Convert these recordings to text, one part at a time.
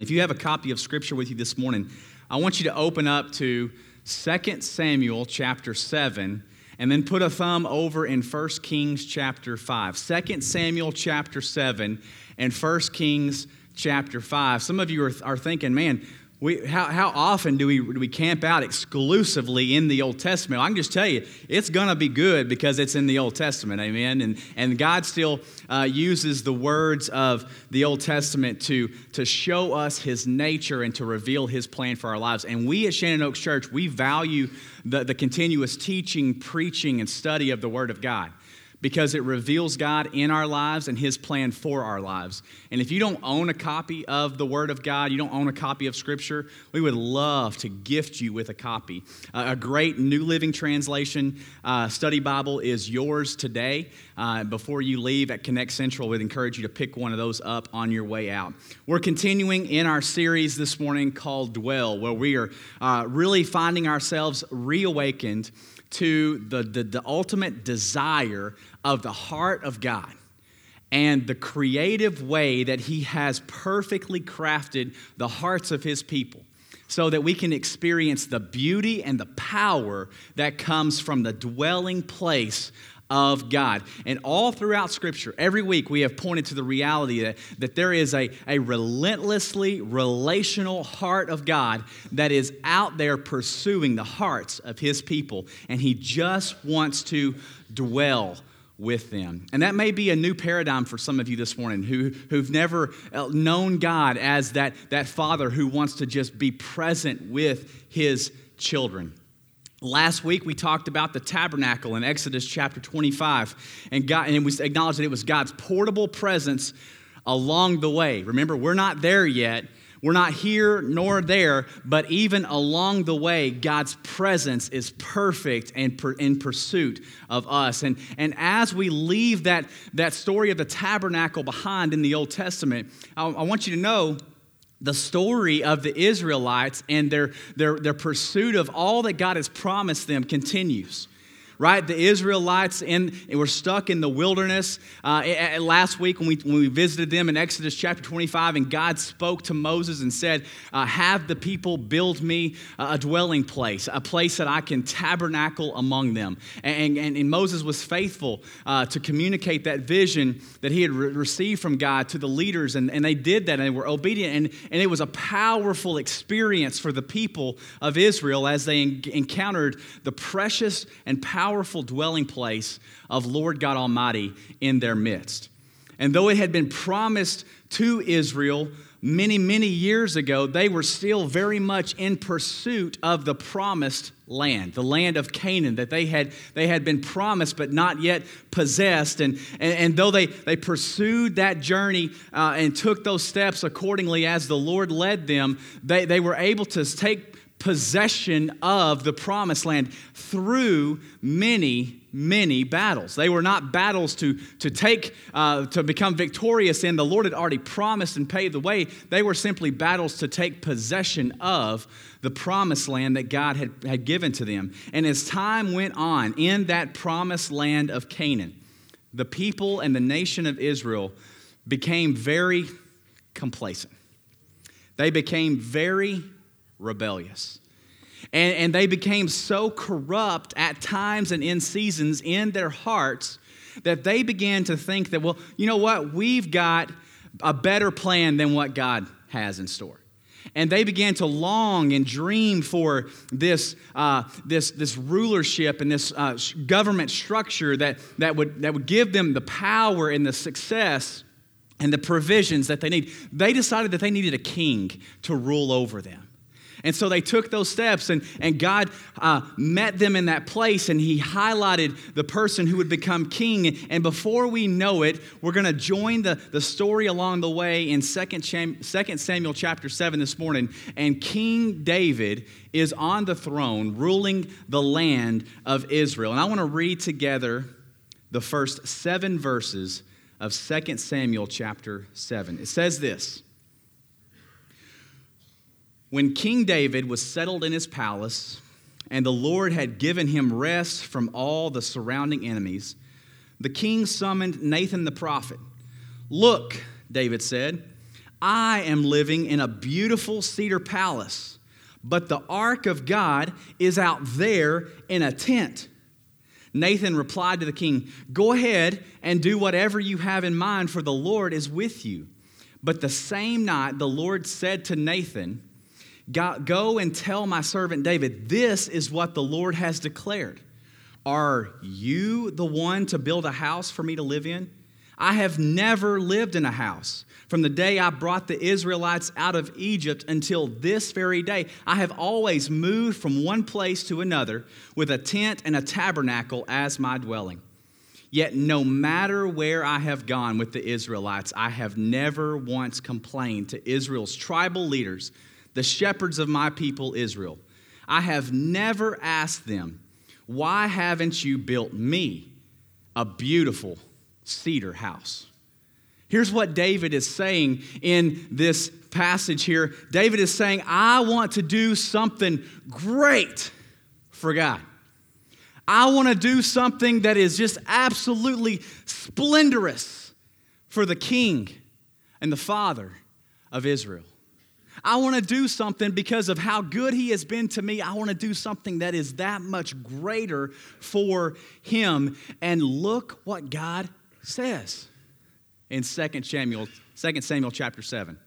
If you have a copy of Scripture with you this morning, I want you to open up to 2 Samuel chapter 7 and then put a thumb over in 1 Kings chapter 5. 2 Samuel chapter 7 and 1 Kings chapter 5. Some of you are, are thinking, man, we, how, how often do we, do we camp out exclusively in the Old Testament? I can just tell you, it's going to be good because it's in the Old Testament, amen? And, and God still uh, uses the words of the Old Testament to, to show us His nature and to reveal His plan for our lives. And we at Shannon Oaks Church, we value the, the continuous teaching, preaching, and study of the Word of God because it reveals God in our lives and His plan for our lives. And if you don't own a copy of the Word of God, you don't own a copy of Scripture, we would love to gift you with a copy. Uh, a great New Living Translation uh, study Bible is yours today. Uh, before you leave at Connect Central, we'd encourage you to pick one of those up on your way out. We're continuing in our series this morning called Dwell, where we are uh, really finding ourselves reawakened to the, the, the ultimate desire of the heart of God and the creative way that He has perfectly crafted the hearts of His people so that we can experience the beauty and the power that comes from the dwelling place of God. And all throughout Scripture, every week, we have pointed to the reality that, that there is a, a relentlessly relational heart of God that is out there pursuing the hearts of His people. And He just wants to dwell with them. And that may be a new paradigm for some of you this morning who, who've never uh, known God as that, that father who wants to just be present with his children. Last week we talked about the tabernacle in Exodus chapter 25, and, God, and we acknowledged that it was God's portable presence along the way. Remember, we're not there yet. We're not here nor there, but even along the way, God's presence is perfect and in pursuit of us. And, and as we leave that, that story of the tabernacle behind in the Old Testament, I, I want you to know the story of the Israelites and their, their, their pursuit of all that God has promised them continues right? The Israelites in, were stuck in the wilderness. Uh, last week, when we, when we visited them in Exodus chapter 25, and God spoke to Moses and said, uh, Have the people build me a dwelling place, a place that I can tabernacle among them. And, and, and Moses was faithful uh, to communicate that vision that he had re- received from God to the leaders, and, and they did that and they were obedient. And, and it was a powerful experience for the people of Israel as they en- encountered the precious and powerful powerful dwelling place of Lord God Almighty in their midst. And though it had been promised to Israel many, many years ago, they were still very much in pursuit of the promised land, the land of Canaan that they had, they had been promised but not yet possessed. And, and, and though they, they pursued that journey uh, and took those steps accordingly as the Lord led them, they, they were able to take possession of the promised land through many, many battles. They were not battles to, to take, uh, to become victorious in. The Lord had already promised and paved the way. They were simply battles to take possession of the promised land that God had, had given to them. And as time went on in that promised land of Canaan, the people and the nation of Israel became very complacent. They became very rebellious. And, and they became so corrupt at times and in seasons in their hearts that they began to think that, well, you know what? We've got a better plan than what God has in store. And they began to long and dream for this, uh, this, this rulership and this uh, government structure that, that, would, that would give them the power and the success and the provisions that they need. They decided that they needed a king to rule over them. And so they took those steps, and, and God uh, met them in that place, and He highlighted the person who would become king. And before we know it, we're going to join the, the story along the way in 2 Samuel chapter 7 this morning. And King David is on the throne, ruling the land of Israel. And I want to read together the first seven verses of 2 Samuel chapter 7. It says this. When King David was settled in his palace, and the Lord had given him rest from all the surrounding enemies, the king summoned Nathan the prophet. Look, David said, I am living in a beautiful cedar palace, but the ark of God is out there in a tent. Nathan replied to the king, Go ahead and do whatever you have in mind, for the Lord is with you. But the same night, the Lord said to Nathan, Go and tell my servant David, this is what the Lord has declared. Are you the one to build a house for me to live in? I have never lived in a house. From the day I brought the Israelites out of Egypt until this very day, I have always moved from one place to another with a tent and a tabernacle as my dwelling. Yet, no matter where I have gone with the Israelites, I have never once complained to Israel's tribal leaders, the shepherds of my people Israel. I have never asked them, Why haven't you built me a beautiful cedar house? Here's what David is saying in this passage here David is saying, I want to do something great for God. I want to do something that is just absolutely splendorous for the king and the father of Israel. I want to do something because of how good he has been to me. I want to do something that is that much greater for him. And look what God says in 2 Samuel, 2 Samuel chapter 7.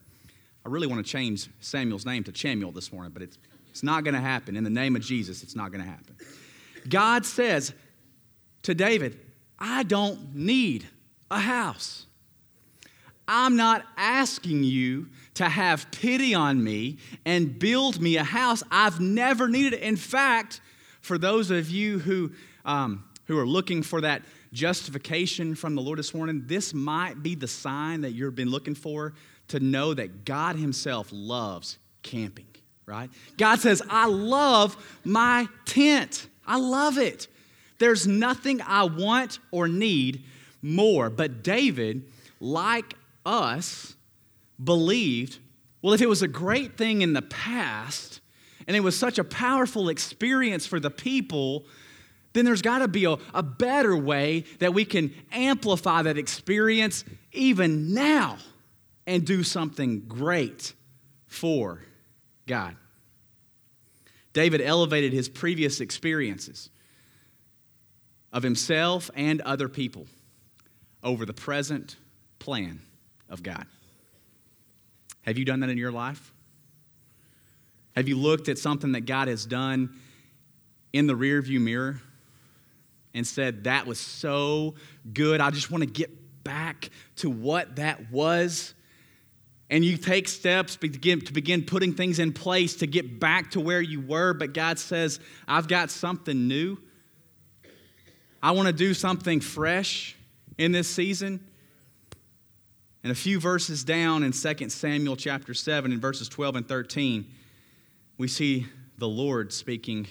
I really want to change Samuel's name to Chamuel this morning, but it's, it's not going to happen. In the name of Jesus, it's not going to happen. God says to David, I don't need a house. I'm not asking you to have pity on me and build me a house. I've never needed. In fact, for those of you who, um, who are looking for that justification from the Lord this morning, this might be the sign that you've been looking for to know that God Himself loves camping, right? God says, I love my tent. I love it. There's nothing I want or need more. But David, like us, believed well, if it was a great thing in the past and it was such a powerful experience for the people, then there's got to be a, a better way that we can amplify that experience even now and do something great for God. David elevated his previous experiences of himself and other people over the present plan of God. Have you done that in your life? Have you looked at something that God has done in the rearview mirror and said, That was so good. I just want to get back to what that was? and you take steps to begin, to begin putting things in place to get back to where you were, but God says, I've got something new. I want to do something fresh in this season. And a few verses down in 2 Samuel chapter 7, in verses 12 and 13, we see the Lord speaking.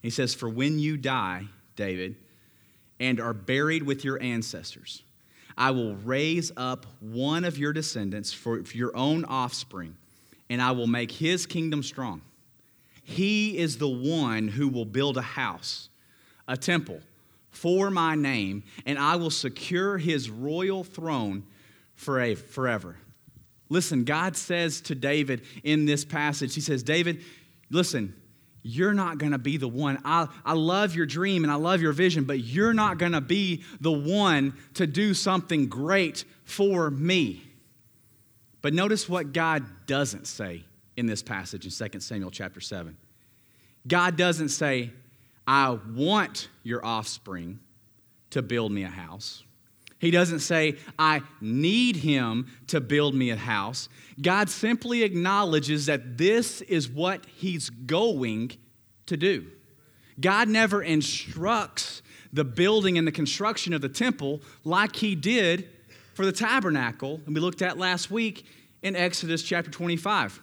He says, For when you die, David, and are buried with your ancestors, I will raise up one of your descendants for, for your own offspring, and I will make his kingdom strong. He is the one who will build a house, a temple for my name, and I will secure his royal throne forever. Listen, God says to David in this passage, He says, David, listen, you're not going to be the one. I, I love your dream and I love your vision, but you're not going to be the one to do something great for me. But notice what God doesn't say in this passage in 2 Samuel chapter 7. God doesn't say, I want your offspring to build me a house. He doesn't say, I need him to build me a house. God simply acknowledges that this is what he's going to do. God never instructs the building and the construction of the temple like he did for the tabernacle, and we looked at last week in Exodus chapter 25.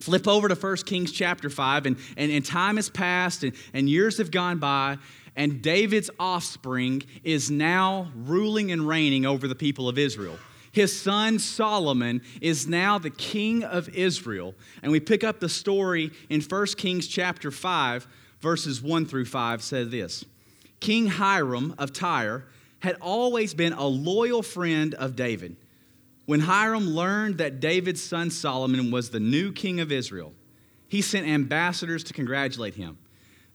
Flip over to 1 Kings chapter 5, and, and, and time has passed, and, and years have gone by, and David's offspring is now ruling and reigning over the people of Israel. His son Solomon is now the king of Israel. And we pick up the story in 1 Kings chapter 5, verses 1 through 5 says this King Hiram of Tyre had always been a loyal friend of David. When Hiram learned that David's son Solomon was the new king of Israel, he sent ambassadors to congratulate him.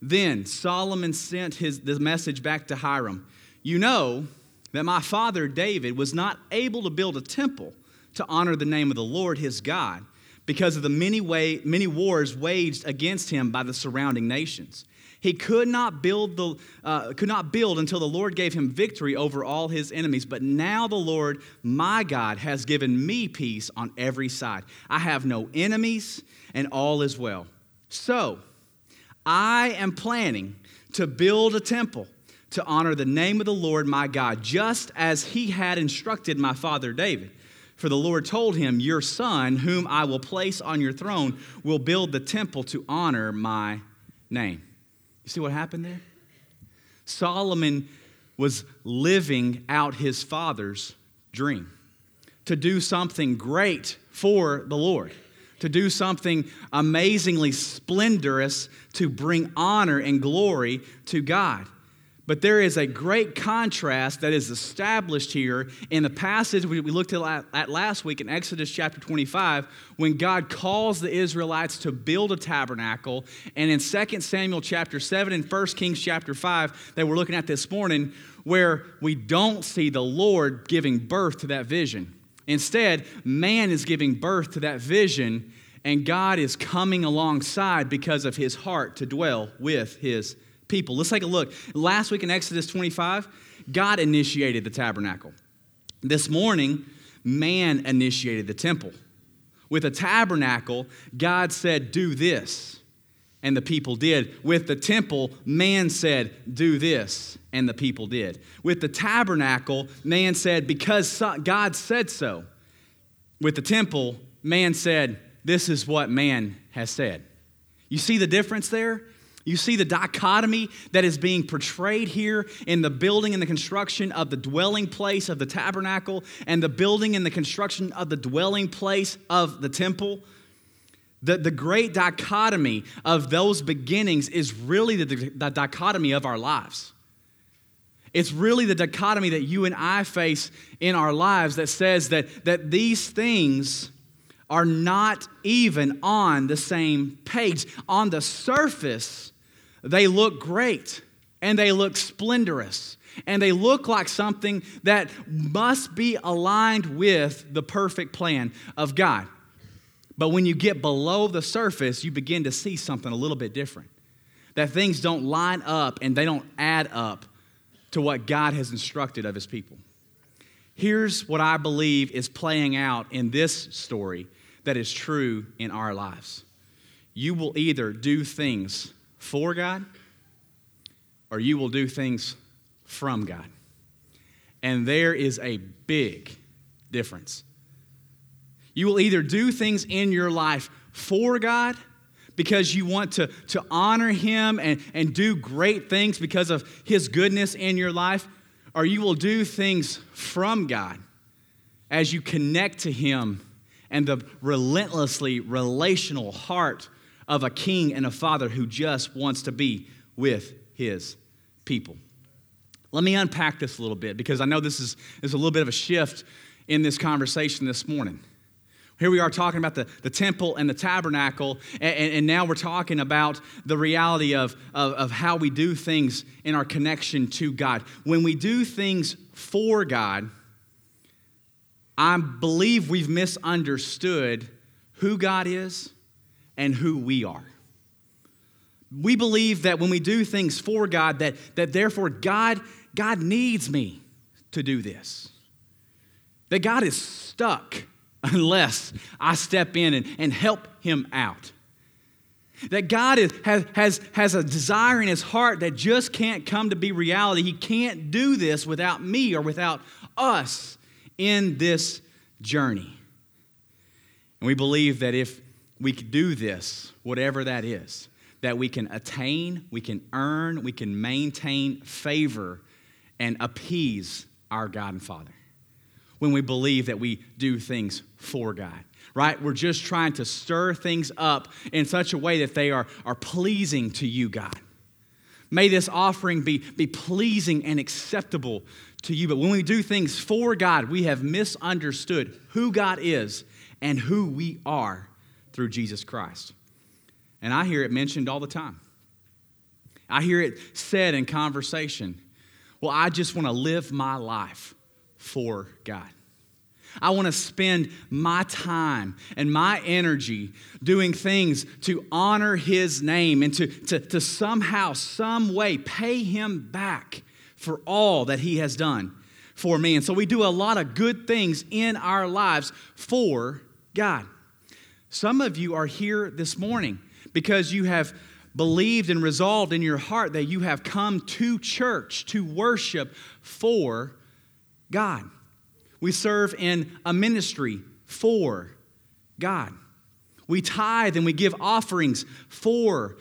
Then Solomon sent his, the message back to Hiram You know that my father David was not able to build a temple to honor the name of the Lord his God because of the many, way, many wars waged against him by the surrounding nations. He could not build the uh, could not build until the Lord gave him victory over all his enemies. But now the Lord, my God, has given me peace on every side. I have no enemies, and all is well. So I am planning to build a temple to honor the name of the Lord my God, just as he had instructed my father David. For the Lord told him, Your son, whom I will place on your throne, will build the temple to honor my name. You see what happened there? Solomon was living out his father's dream to do something great for the Lord, to do something amazingly splendorous to bring honor and glory to God. But there is a great contrast that is established here in the passage we looked at last week in Exodus chapter 25 when God calls the Israelites to build a tabernacle. And in 2 Samuel chapter 7 and 1 Kings chapter 5 that we're looking at this morning, where we don't see the Lord giving birth to that vision. Instead, man is giving birth to that vision, and God is coming alongside because of his heart to dwell with his people. Let's take a look. Last week in Exodus 25, God initiated the tabernacle. This morning, man initiated the temple. With a tabernacle, God said, Do this, and the people did. With the temple, man said, Do this, and the people did. With the tabernacle, man said, Because God said so. With the temple, man said, This is what man has said. You see the difference there? You see the dichotomy that is being portrayed here in the building and the construction of the dwelling place of the tabernacle and the building and the construction of the dwelling place of the temple. The, the great dichotomy of those beginnings is really the, the dichotomy of our lives. It's really the dichotomy that you and I face in our lives that says that, that these things are not even on the same page. On the surface, they look great and they look splendorous and they look like something that must be aligned with the perfect plan of God. But when you get below the surface, you begin to see something a little bit different. That things don't line up and they don't add up to what God has instructed of his people. Here's what I believe is playing out in this story that is true in our lives. You will either do things for God or you will do things from God. And there is a big difference. You will either do things in your life for God because you want to, to honor Him and, and do great things because of His goodness in your life, or you will do things from God as you connect to Him and the relentlessly relational heart of a king and a father who just wants to be with his people. Let me unpack this a little bit because I know this is, is a little bit of a shift in this conversation this morning. Here we are talking about the, the temple and the tabernacle, and, and now we're talking about the reality of, of, of how we do things in our connection to God. When we do things for God, I believe we've misunderstood who God is and who we are. We believe that when we do things for God, that, that therefore God, God needs me to do this. That God is stuck unless I step in and, and help him out. That God is, has, has, has a desire in his heart that just can't come to be reality. He can't do this without me or without us in this journey. And we believe that if we can do this, whatever that is, that we can attain, we can earn, we can maintain favor and appease our God and Father. When we believe that we do things for God, right? We're just trying to stir things up in such a way that they are, are pleasing to you, God. May this offering be, be pleasing and acceptable to you. But when we do things for God, we have misunderstood who God is and who we are through Jesus Christ. And I hear it mentioned all the time. I hear it said in conversation. Well, I just want to live my life for God. I want to spend my time and my energy doing things to honor His name and to, to, to somehow, some way pay Him back for all that He has done for me. And so we do a lot of good things in our lives for God. Some of you are here this morning because you have believed and resolved in your heart that you have come to church to worship for God. We serve in a ministry for God. We tithe and we give offerings for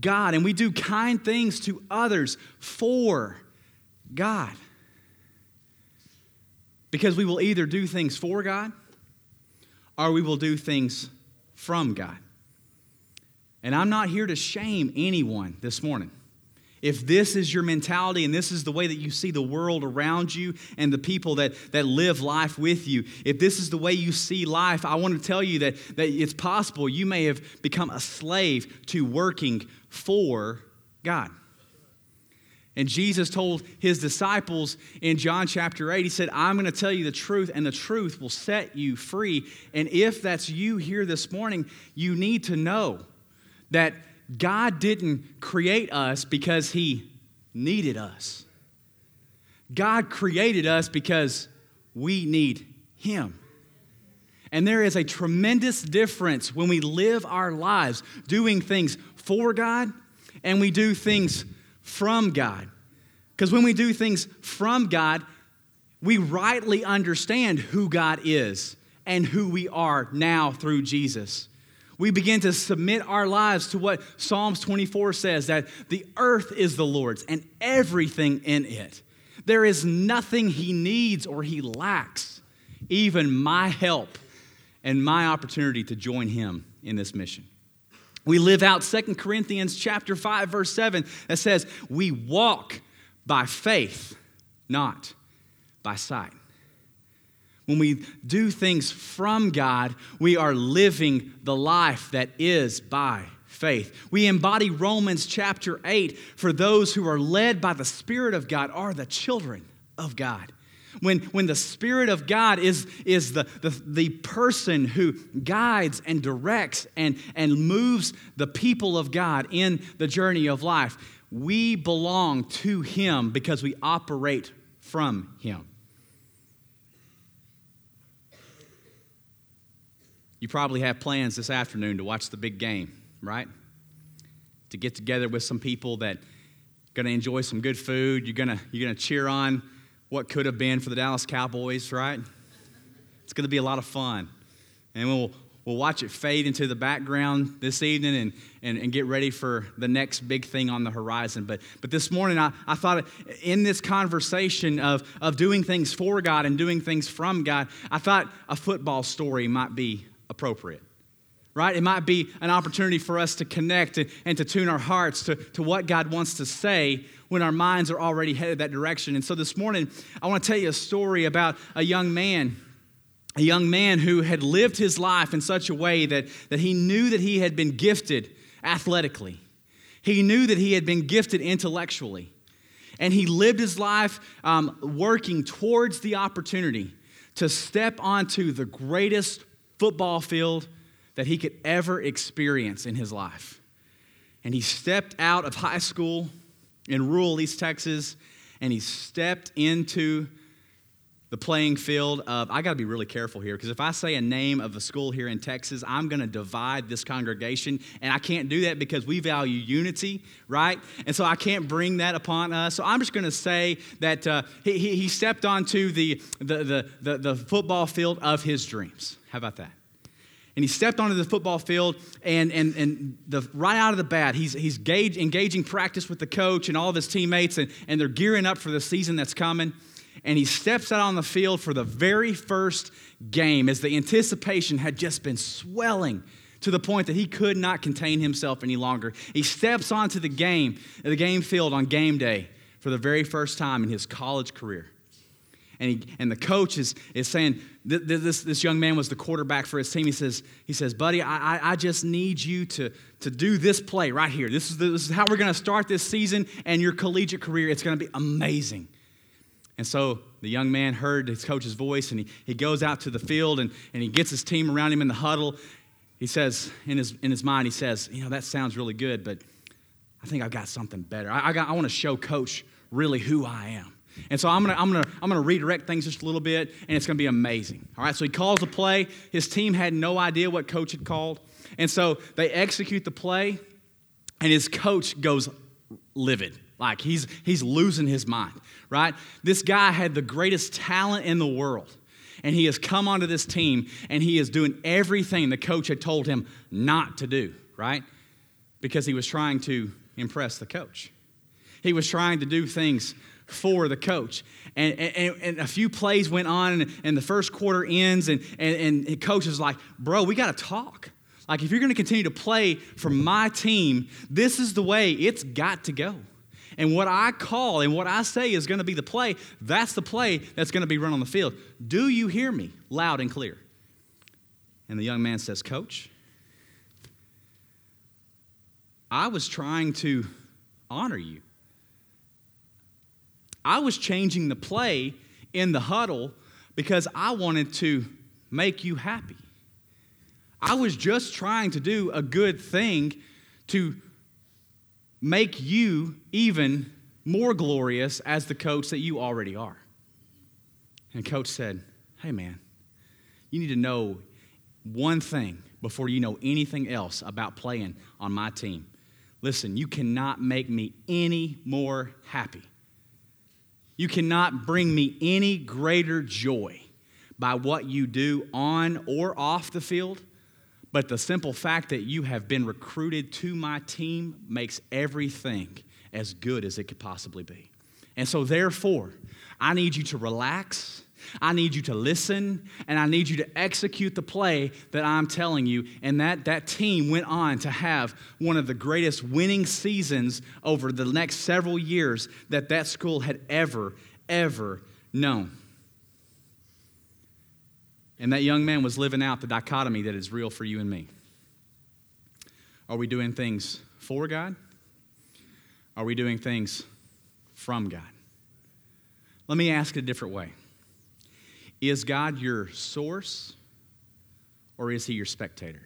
God. And we do kind things to others for God. Because we will either do things for God or we will do things from God. And I'm not here to shame anyone this morning. If this is your mentality and this is the way that you see the world around you and the people that, that live life with you, if this is the way you see life, I want to tell you that, that it's possible you may have become a slave to working for God. And Jesus told his disciples in John chapter 8, he said, I'm going to tell you the truth, and the truth will set you free. And if that's you here this morning, you need to know that God didn't create us because he needed us. God created us because we need him. And there is a tremendous difference when we live our lives doing things for God and we do things from God. Because when we do things from God, we rightly understand who God is and who we are now through Jesus we begin to submit our lives to what Psalms 24 says that the earth is the Lord's and everything in it. There is nothing he needs or he lacks, even my help and my opportunity to join him in this mission. We live out Second Corinthians chapter 5 verse 7 that says, "We walk by faith, not by sight." When we do things from God, we are living the life that is by faith. We embody Romans chapter 8 for those who are led by the Spirit of God are the children of God. When, when the Spirit of God is, is the, the, the person who guides and directs and, and moves the people of God in the journey of life, we belong to Him because we operate from Him. You probably have plans this afternoon to watch the big game, right? To get together with some people that going to enjoy some good food. You're going to you're going to cheer on what could have been for the Dallas Cowboys, right? It's going to be a lot of fun. And we'll we'll watch it fade into the background this evening and, and, and get ready for the next big thing on the horizon. But, but this morning, I, I thought in this conversation of, of doing things for God and doing things from God, I thought a football story might be appropriate. Right? It might be an opportunity for us to connect and, to tune our hearts to, to what God wants to say when our minds are already headed that direction. And so this morning, I want to tell you a story about a young man a young man who had lived his life in such a way that, that he knew that he had been gifted athletically. He knew that he had been gifted intellectually. And he lived his life um, working towards the opportunity to step onto the greatest football field that he could ever experience in his life. And he stepped out of high school in rural East Texas and he stepped into the playing field of i got to be really careful here because if i say a name of a school here in texas i'm going to divide this congregation and i can't do that because we value unity right and so i can't bring that upon us so i'm just going to say that uh, he, he stepped onto the, the, the, the, the football field of his dreams how about that? And he stepped onto the football field, and, and, and the, right out of the bat, he's, he's gauge, engaging practice with the coach and all of his teammates, and, and they're gearing up for the season that's coming. And he steps out on the field for the very first game as the anticipation had just been swelling to the point that he could not contain himself any longer. He steps onto the game, the game field on game day for the very first time in his college career. And, he, and the coach is, is saying, this, this young man was the quarterback for his team. He says, he says Buddy, I, I just need you to, to do this play right here. This is, the, this is how we're going to start this season and your collegiate career. It's going to be amazing. And so the young man heard his coach's voice and he, he goes out to the field and, and he gets his team around him in the huddle. He says, in his, in his mind, he says, You know, that sounds really good, but I think I've got something better. I, I, got, I want to show coach really who I am. And so I'm gonna, I'm, gonna, I'm gonna redirect things just a little bit, and it's gonna be amazing. All right, so he calls a play. His team had no idea what coach had called. And so they execute the play, and his coach goes livid. Like he's, he's losing his mind, right? This guy had the greatest talent in the world. And he has come onto this team and he is doing everything the coach had told him not to do, right? Because he was trying to impress the coach. He was trying to do things for the coach. And, and, and a few plays went on, and, and the first quarter ends, and, and, and the coach is like, Bro, we got to talk. Like, if you're going to continue to play for my team, this is the way it's got to go. And what I call and what I say is going to be the play, that's the play that's going to be run on the field. Do you hear me loud and clear? And the young man says, Coach, I was trying to honor you. I was changing the play in the huddle because I wanted to make you happy. I was just trying to do a good thing to make you even more glorious as the coach that you already are. And coach said, Hey, man, you need to know one thing before you know anything else about playing on my team. Listen, you cannot make me any more happy. You cannot bring me any greater joy by what you do on or off the field but the simple fact that you have been recruited to my team makes everything as good as it could possibly be. And so, therefore, I need you to relax. I need you to listen and I need you to execute the play that I'm telling you. And that, that team went on to have one of the greatest winning seasons over the next several years that that school had ever, ever known. And that young man was living out the dichotomy that is real for you and me. Are we doing things for God? Are we doing things from God? Let me ask it a different way Is God your source or is he your spectator?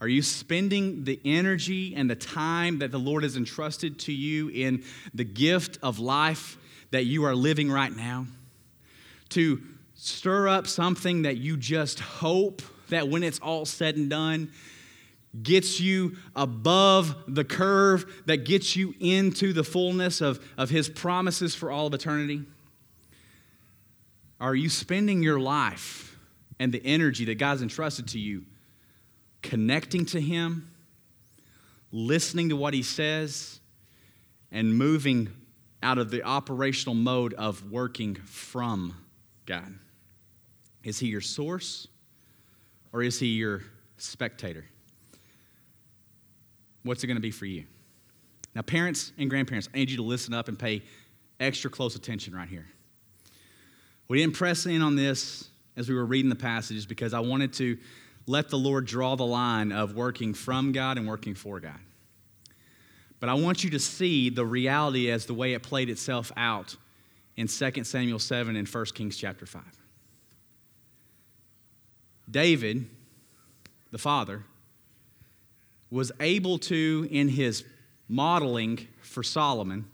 Are you spending the energy and the time that the Lord has entrusted to you in the gift of life that you are living right now to stir up something that you just hope that when it's all said and done, gets you above the curve, that gets you into the fullness of, of His promises for all of eternity? Are you spending your life and the energy that God's entrusted to you connecting to Him, listening to what He says, and moving out of the operational mode of working from God? Is he your source or is he your spectator? What's it going to be for you? Now, parents and grandparents, I need you to listen up and pay extra close attention right here. We didn't press in on this as we were reading the passages because I wanted to let the Lord draw the line of working from God and working for God. But I want you to see the reality as the way it played itself out in 2 Samuel 7 and 1 Kings chapter 5. David, the father, was able to, in his modeling for Solomon,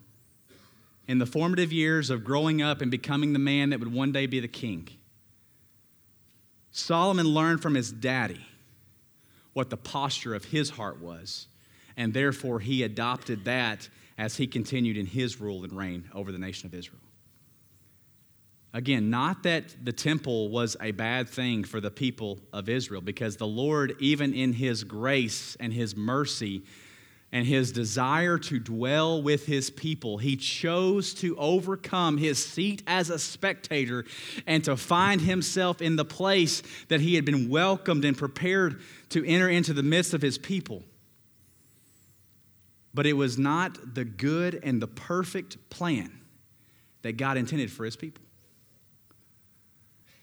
in the formative years of growing up and becoming the man that would one day be the king, Solomon learned from his daddy what the posture of his heart was, and therefore he adopted that as he continued in his rule and reign over the nation of Israel. Again, not that the temple was a bad thing for the people of Israel, because the Lord, even in His grace and His mercy and his desire to dwell with his people, he chose to overcome his seat as a spectator and to find himself in the place that he had been welcomed and prepared to enter into the midst of his people. But it was not the good and the perfect plan that God intended for his people.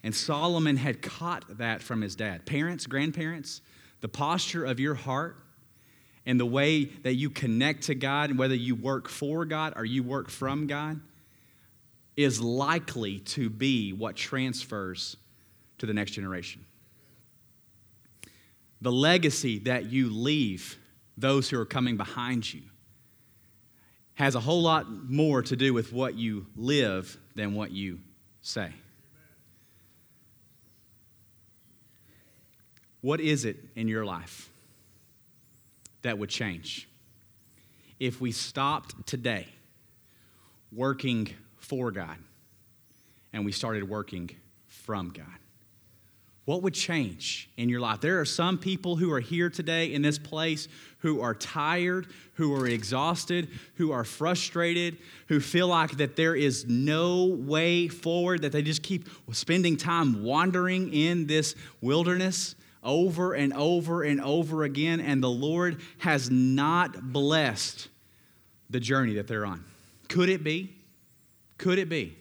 And Solomon had caught that from his dad. Parents, grandparents, the posture of your heart and the way that you connect to God, and whether you work for God or you work from God, is likely to be what transfers to the next generation. The legacy that you leave those who are coming behind you has a whole lot more to do with what you live than what you say. What is it in your life that would change if we stopped today working for God and we started working from God? What would change in your life? There are some people who are here today in this place who are tired, who are exhausted, who are frustrated, who feel like that there is no way forward, that they just keep spending time wandering in this wilderness over and over and over again, and the Lord has not blessed the journey that they're on. Could it be? Could it be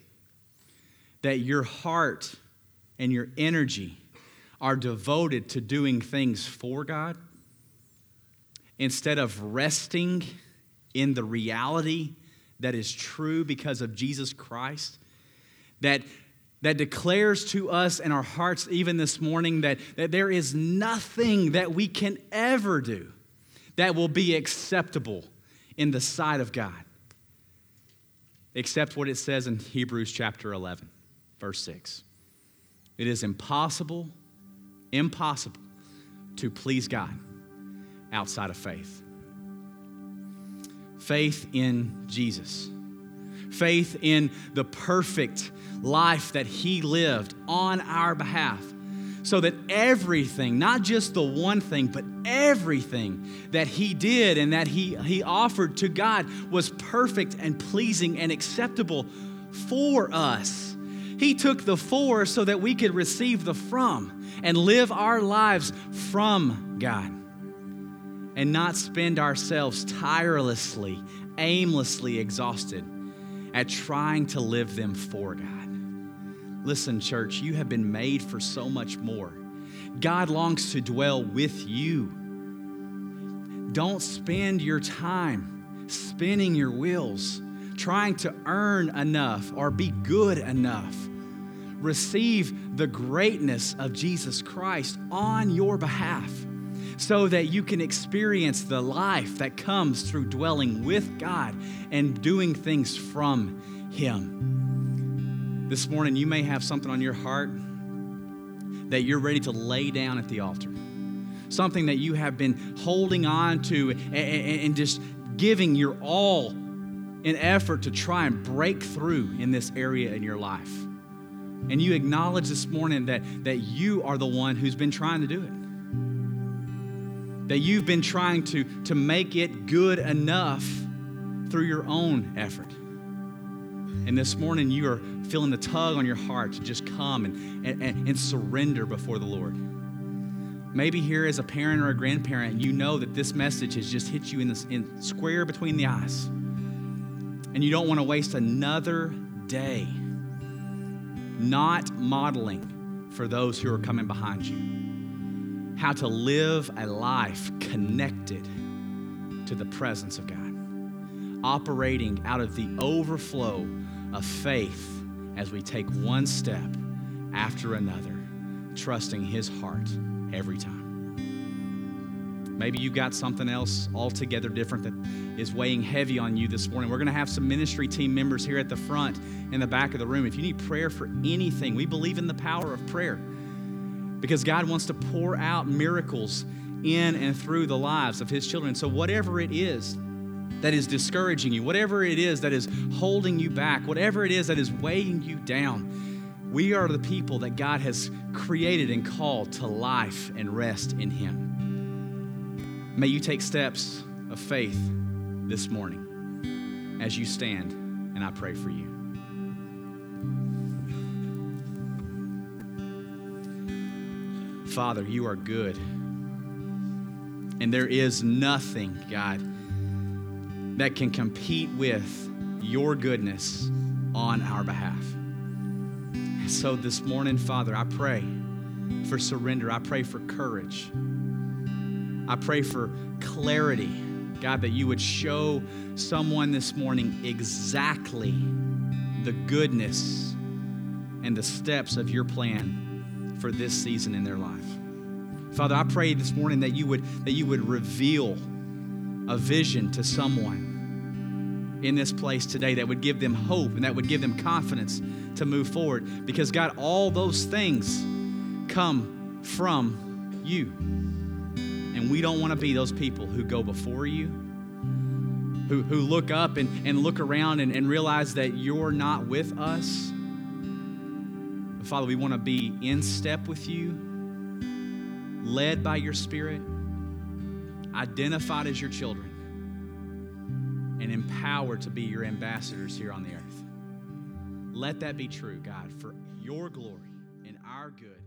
that your heart and your energy are devoted to doing things for God instead of resting in the reality that is true because of Jesus Christ? That that declares to us in our hearts, even this morning, that, that there is nothing that we can ever do that will be acceptable in the sight of God, except what it says in Hebrews chapter 11, verse 6. It is impossible, impossible to please God outside of faith. Faith in Jesus, faith in the perfect life that He lived on our behalf. So that everything, not just the one thing, but everything that He did and that He, he offered to God was perfect and pleasing and acceptable for us. He took the for so that we could receive the from and live our lives from God and not spend ourselves tirelessly, aimlessly exhausted at trying to live them for God. Listen, church, you have been made for so much more. God longs to dwell with you. Don't spend your time spinning your wheels, trying to earn enough or be good enough. Receive the greatness of Jesus Christ on your behalf so that you can experience the life that comes through dwelling with God and doing things from Him. This morning, you may have something on your heart that you're ready to lay down at the altar. Something that you have been holding on to and, just giving your all in effort to try and break through in this area in your life. And you acknowledge this morning that, that you are the one who's been trying to do it. That you've been trying to, to make it good enough through your own effort. And this morning, you are feeling the tug on your heart to just come and, and, and surrender before the Lord. Maybe here as a parent or a grandparent, you know that this message has just hit you in the in square between the eyes. And you don't want to waste another day not modeling for those who are coming behind you how to live a life connected to the presence of God, operating out of the overflow of faith as we take one step after another, trusting His heart every time. Maybe you've got something else altogether different that is weighing heavy on you this morning. We're going to have some ministry team members here at the front in the back of the room. If you need prayer for anything, we believe in the power of prayer because God wants to pour out miracles in and through the lives of His children. So, whatever it is that is discouraging you, whatever it is that is holding you back, whatever it is that is weighing you down, we are the people that God has created and called to life and rest in Him. May you take steps of faith this morning as you stand and I pray for you. Father, you are good. And there is nothing, God, that can compete with your goodness on our behalf. So this morning, Father, I pray for surrender. I pray for courage. I pray for clarity. God, that you would show someone this morning exactly the goodness and the steps of your plan for this season in their life. Father, I pray this morning that you would that you would reveal a vision to someone in this place today that would give them hope and that would give them confidence to move forward because God, all those things come from you. And we don't want to be those people who go before you, who, who look up and, and look around and, and realize that you're not with us. But Father, we want to be in step with you, led by your Spirit, identified as your children, and empowered to be your ambassadors here on the earth. Let that be true, God, for your glory and our good.